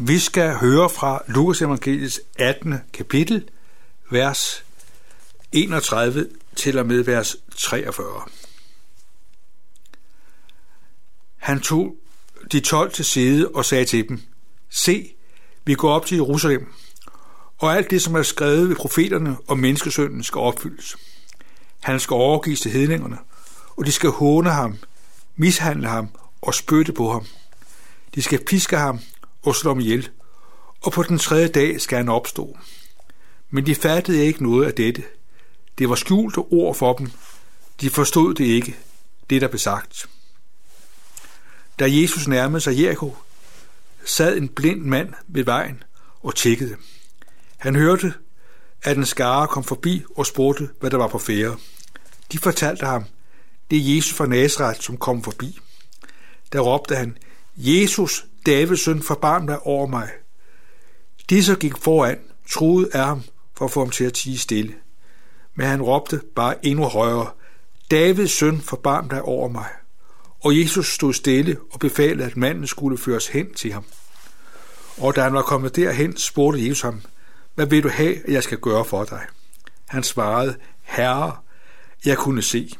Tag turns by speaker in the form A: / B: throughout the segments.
A: Vi skal høre fra Lukas evangeliets 18. kapitel, vers 31 til og med vers 43. Han tog de tolv til side og sagde til dem, Se, vi går op til Jerusalem, og alt det, som er skrevet ved profeterne om menneskesønnen, skal opfyldes. Han skal overgives til hedningerne, og de skal håne ham, mishandle ham og spytte på ham. De skal piske ham og slå ham ihjel, og på den tredje dag skal han opstå. Men de fattede ikke noget af dette. Det var skjulte ord for dem. De forstod det ikke, det der blev sagt. Da Jesus nærmede sig Jericho, sad en blind mand ved vejen og tjekkede. Han hørte, at en skare kom forbi og spurgte, hvad der var på fære. De fortalte ham, det er Jesus fra Nazareth, som kom forbi. Der råbte han, Jesus, Davids søn, forbarm dig over mig. De så gik foran, troede af ham for at få ham til at tige stille. Men han råbte bare endnu højere, Davids søn, forbarm dig over mig. Og Jesus stod stille og befalede, at manden skulle føres hen til ham. Og da han var kommet derhen, spurgte Jesus ham, hvad vil du have, at jeg skal gøre for dig? Han svarede, Herre, jeg kunne se.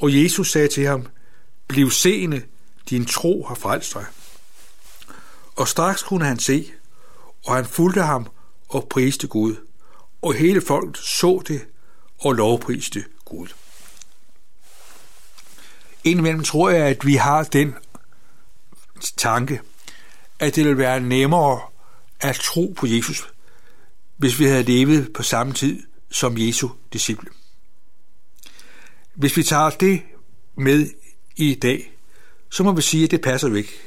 A: Og Jesus sagde til ham, bliv seende, din tro har frelst dig. Og straks kunne han se, og han fulgte ham og priste Gud. Og hele folket så det og lovpriste Gud. Indimellem tror jeg, at vi har den tanke, at det ville være nemmere at tro på Jesus, hvis vi havde levet på samme tid som Jesu disciple. Hvis vi tager det med i dag, så må vi sige, at det passer jo ikke.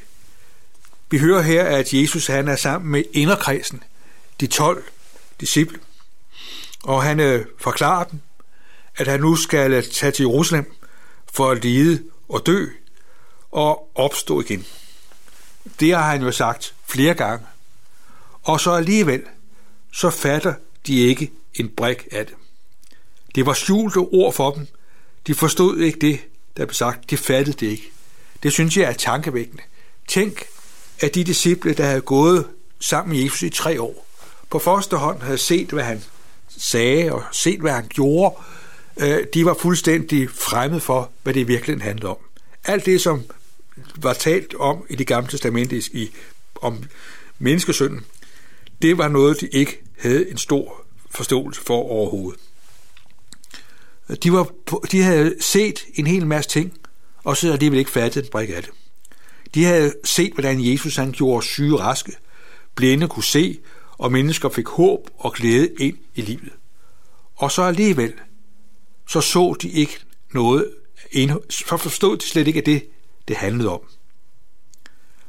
A: Vi hører her, at Jesus han er sammen med inderkredsen, de 12 disciple, og han øh, forklarer dem, at han nu skal tage til Jerusalem for at lide og dø og opstå igen. Det har han jo sagt flere gange. Og så alligevel, så fatter de ikke en brik af det. Det var skjulte ord for dem. De forstod ikke det, der blev sagt. De fattede det ikke. Det synes jeg er tankevækkende. Tænk, at de disciple, der havde gået sammen med Jesus i tre år, på første hånd havde set, hvad han sagde og set, hvad han gjorde, øh, de var fuldstændig fremmed for, hvad det virkelig handlede om. Alt det, som var talt om i det gamle testamente i, om menneskesynden, det var noget, de ikke havde en stor forståelse for overhovedet. De, var, de havde set en hel masse ting, og så havde alligevel ikke fattet en brik af det. De havde set, hvordan Jesus han gjorde syge raske, blinde kunne se, og mennesker fik håb og glæde ind i livet. Og så alligevel, så så de ikke noget, så forstod de slet ikke, at det, det handlede om.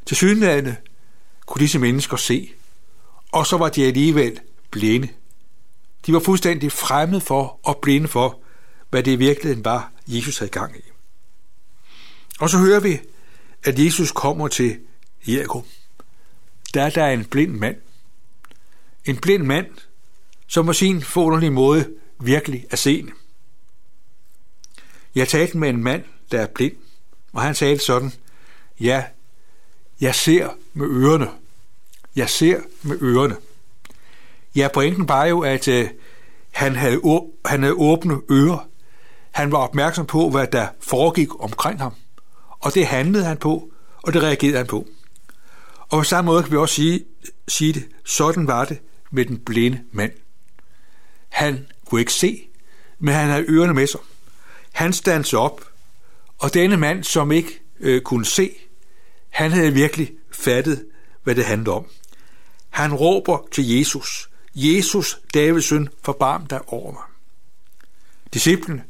A: Til synligheden kunne disse mennesker se, og så var de alligevel blinde. De var fuldstændig fremmed for og blinde for, hvad det i virkeligheden var, Jesus havde gang i. Og så hører vi, at Jesus kommer til Jericho. Der er der en blind mand. En blind mand, som på sin forunderlige måde virkelig er seende. Jeg talte med en mand, der er blind, og han sagde sådan, ja, jeg ser med ørerne. Jeg ser med ørerne. Ja, pointen var jo, at øh, han, havde, han havde åbne ører. Han var opmærksom på, hvad der foregik omkring ham. Og det handlede han på, og det reagerede han på. Og på samme måde kan vi også sige, sige det, sådan var det med den blinde mand. Han kunne ikke se, men han havde ørerne med sig. Han standsede op, og denne mand, som ikke øh, kunne se, han havde virkelig fattet, hvad det handlede om. Han råber til Jesus, Jesus, Davids søn, forbarm dig over mig. Disciplene,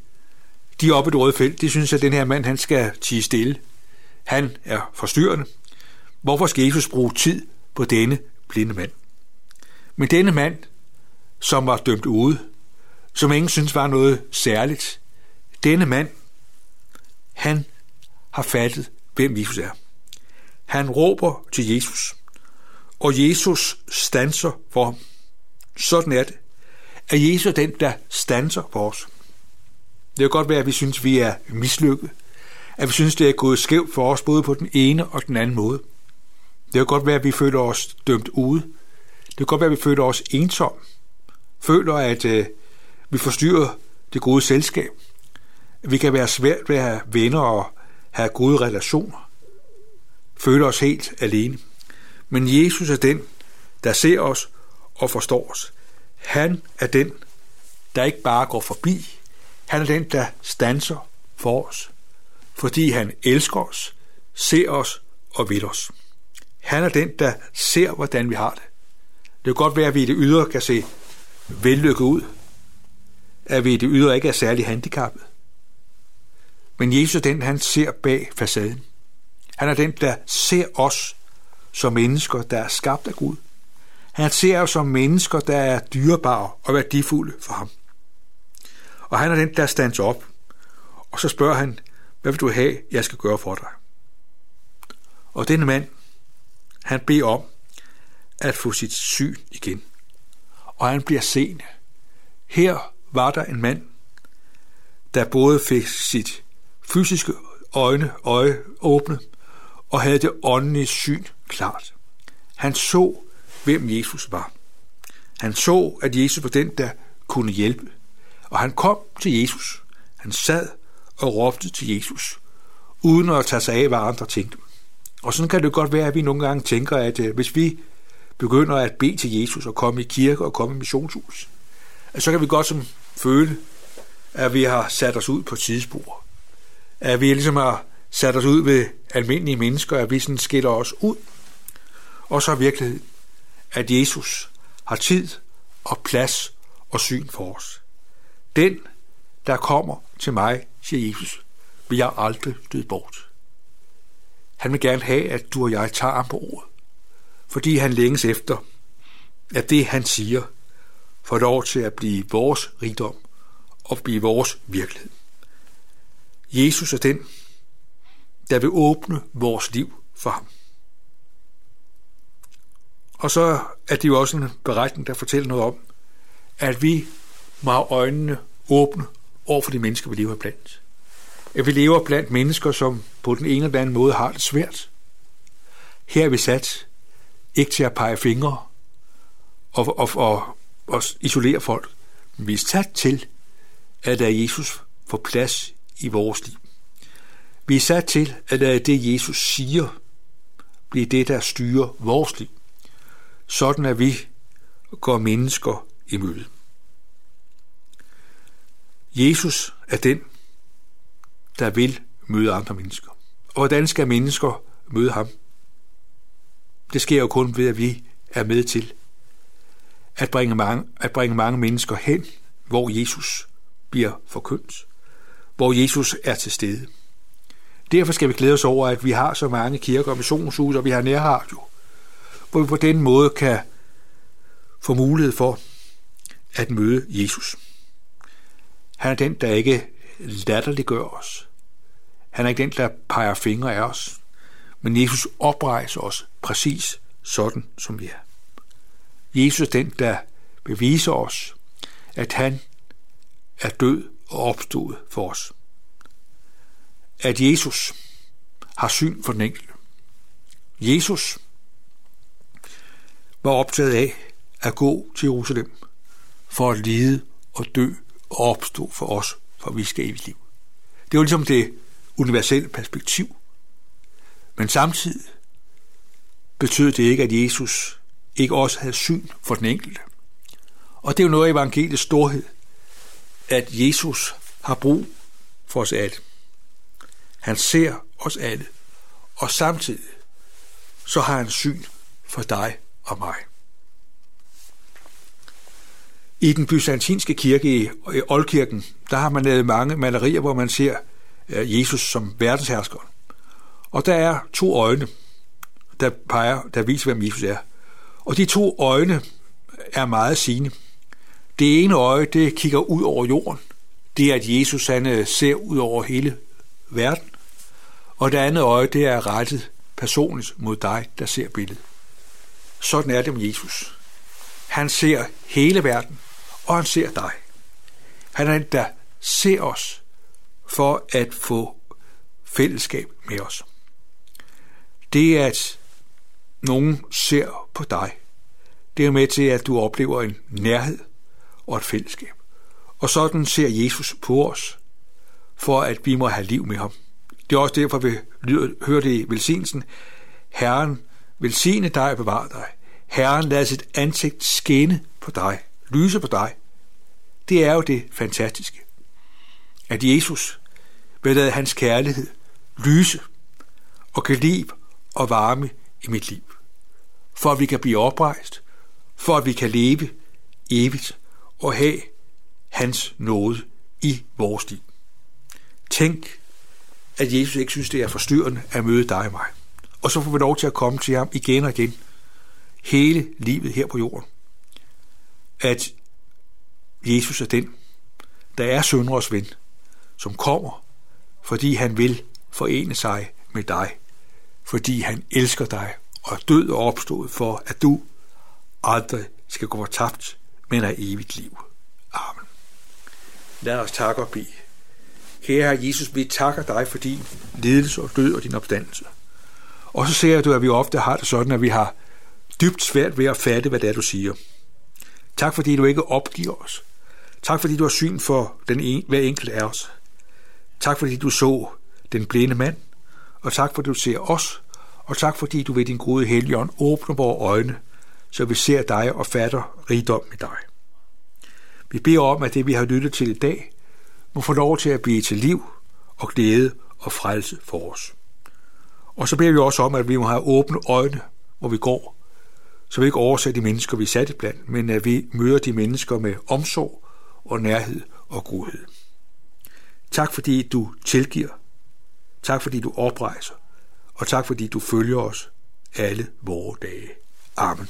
A: de er oppe i det røde felt, de synes, at den her mand, han skal tige stille. Han er forstyrrende. Hvorfor skal Jesus bruge tid på denne blinde mand? Men denne mand, som var dømt ude, som ingen synes var noget særligt, denne mand, han har fattet, hvem Jesus er. Han råber til Jesus, og Jesus stanser for ham. Sådan er det. At Jesus er den, der stanser for os. Det kan godt være, at vi synes, vi er mislykket. At vi synes, det er gået skævt for os, både på den ene og den anden måde. Det kan godt være, at vi føler os dømt ude. Det kan godt være, at vi føler os ensom. Føler, at øh, vi forstyrrer det gode selskab. Vi kan være svært ved at have venner og have gode relationer. Føler os helt alene. Men Jesus er den, der ser os og forstår os. Han er den, der ikke bare går forbi. Han er den, der stanser for os. Fordi han elsker os, ser os og vil os. Han er den, der ser, hvordan vi har det. Det kan godt være, at vi i det ydre kan se vellykket ud, at vi i det ydre ikke er særlig handicappet. Men Jesus er den, han ser bag facaden. Han er den, der ser os som mennesker, der er skabt af Gud. Han ser os som mennesker, der er dyrebare og værdifulde for ham. Og han er den, der stands op. Og så spørger han, hvad vil du have, jeg skal gøre for dig? Og denne mand, han beder om at få sit syn igen. Og han bliver seende. Her var der en mand, der både fik sit fysiske øjne, øje åbne, og havde det åndelige syn klart. Han så, hvem Jesus var. Han så, at Jesus var den, der kunne hjælpe. Og han kom til Jesus. Han sad og råbte til Jesus, uden at tage sig af, hvad andre tænkte. Og sådan kan det godt være, at vi nogle gange tænker, at øh, hvis vi begynder at bede til Jesus og komme i kirke og komme i missionshus, så kan vi godt som føle, at vi har sat os ud på tidsspor. At vi ligesom har sat os ud ved almindelige mennesker, at vi sådan skiller os ud. Og så er virkeligheden, at Jesus har tid og plads og syn for os. Den, der kommer til mig, siger Jesus, vil jeg aldrig støde bort. Han vil gerne have, at du og jeg tager ham på ordet, fordi han længes efter, at det, han siger, får lov til at blive vores rigdom og blive vores virkelighed. Jesus er den, der vil åbne vores liv for ham. Og så er det jo også en beretning, der fortæller noget om, at vi må have øjnene åbne over for de mennesker, vi lever blandt. At vi lever blandt mennesker, som på den ene eller anden måde har det svært. Her er vi sat ikke til at pege fingre og, og, og, og isolere folk, men vi er sat til, at der Jesus får plads i vores liv. Vi er sat til, at det Jesus siger, bliver det, der styrer vores liv. Sådan er vi går mennesker i møde. Jesus er den, der vil møde andre mennesker. Og hvordan skal mennesker møde ham? Det sker jo kun ved, at vi er med til at bringe mange, at bringe mange mennesker hen, hvor Jesus bliver forkyndt, hvor Jesus er til stede. Derfor skal vi glæde os over, at vi har så mange kirker og missionshus, og vi har nærradio, hvor vi på den måde kan få mulighed for at møde Jesus. Han er den, der ikke latterliggør os. Han er ikke den, der peger fingre af os. Men Jesus oprejser os præcis sådan, som vi er. Jesus er den, der beviser os, at han er død og opstået for os. At Jesus har syn for den enkelte. Jesus var optaget af at gå til Jerusalem for at lide og dø og opstå for os, for vi skal evigt liv. Det var ligesom det universelle perspektiv. Men samtidig betød det ikke, at Jesus ikke også havde syn for den enkelte. Og det er jo noget af evangeliets storhed, at Jesus har brug for os alle. Han ser os alle, og samtidig så har han syn for dig og mig. I den byzantinske kirke i Oldkirken, der har man lavet mange malerier, hvor man ser øh, Jesus som verdenshersker. Og der er to øjne, der peger, der viser, hvem Jesus er. Og de to øjne er meget sigende. Det ene øje, det kigger ud over jorden. Det er, at Jesus han øh, ser ud over hele verden. Og det andet øje, det er rettet personligt mod dig, der ser billedet. Sådan er det med Jesus. Han ser hele verden, og han ser dig. Han er en, der ser os for at få fællesskab med os. Det at nogen ser på dig. Det er med til, at du oplever en nærhed og et fællesskab. Og sådan ser Jesus på os, for at vi må have liv med ham. Det er også derfor, vi hører det i velsignelsen. Herren velsigne dig og bevare dig. Herren lader sit ansigt skinne på dig, lyse på dig. Det er jo det fantastiske. At Jesus vil lade hans kærlighed lyse og kan liv og varme i mit liv. For at vi kan blive oprejst, for at vi kan leve evigt og have hans nåde i vores liv. Tænk, at Jesus ikke synes, det er forstyrrende at møde dig og mig. Og så får vi lov til at komme til ham igen og igen. Hele livet her på jorden. At Jesus er den, der er sønders ven, som kommer, fordi han vil forene sig med dig, fordi han elsker dig og er død og opstået for, at du aldrig skal gå tabt, men er evigt liv. Amen. Lad os takke og bede. Kære Jesus, vi takker dig for din ledelse og død og din opstandelse. Og så ser du, at vi ofte har det sådan, at vi har dybt svært ved at fatte, hvad det er, du siger. Tak fordi du ikke opgiver os. Tak fordi du har syn for den en, hver enkelt af os. Tak fordi du så den blinde mand, og tak fordi du ser os, og tak fordi du ved din gode helgen åbner vores øjne, så vi ser dig og fatter rigdom i dig. Vi beder om, at det vi har lyttet til i dag, må få lov til at blive til liv og glæde og frelse for os. Og så beder vi også om, at vi må have åbne øjne, hvor vi går, så vi ikke overser de mennesker, vi er sat blandt, men at vi møder de mennesker med omsorg og nærhed og godhed. Tak fordi du tilgiver. Tak fordi du oprejser. Og tak fordi du følger os alle vore dage. Amen.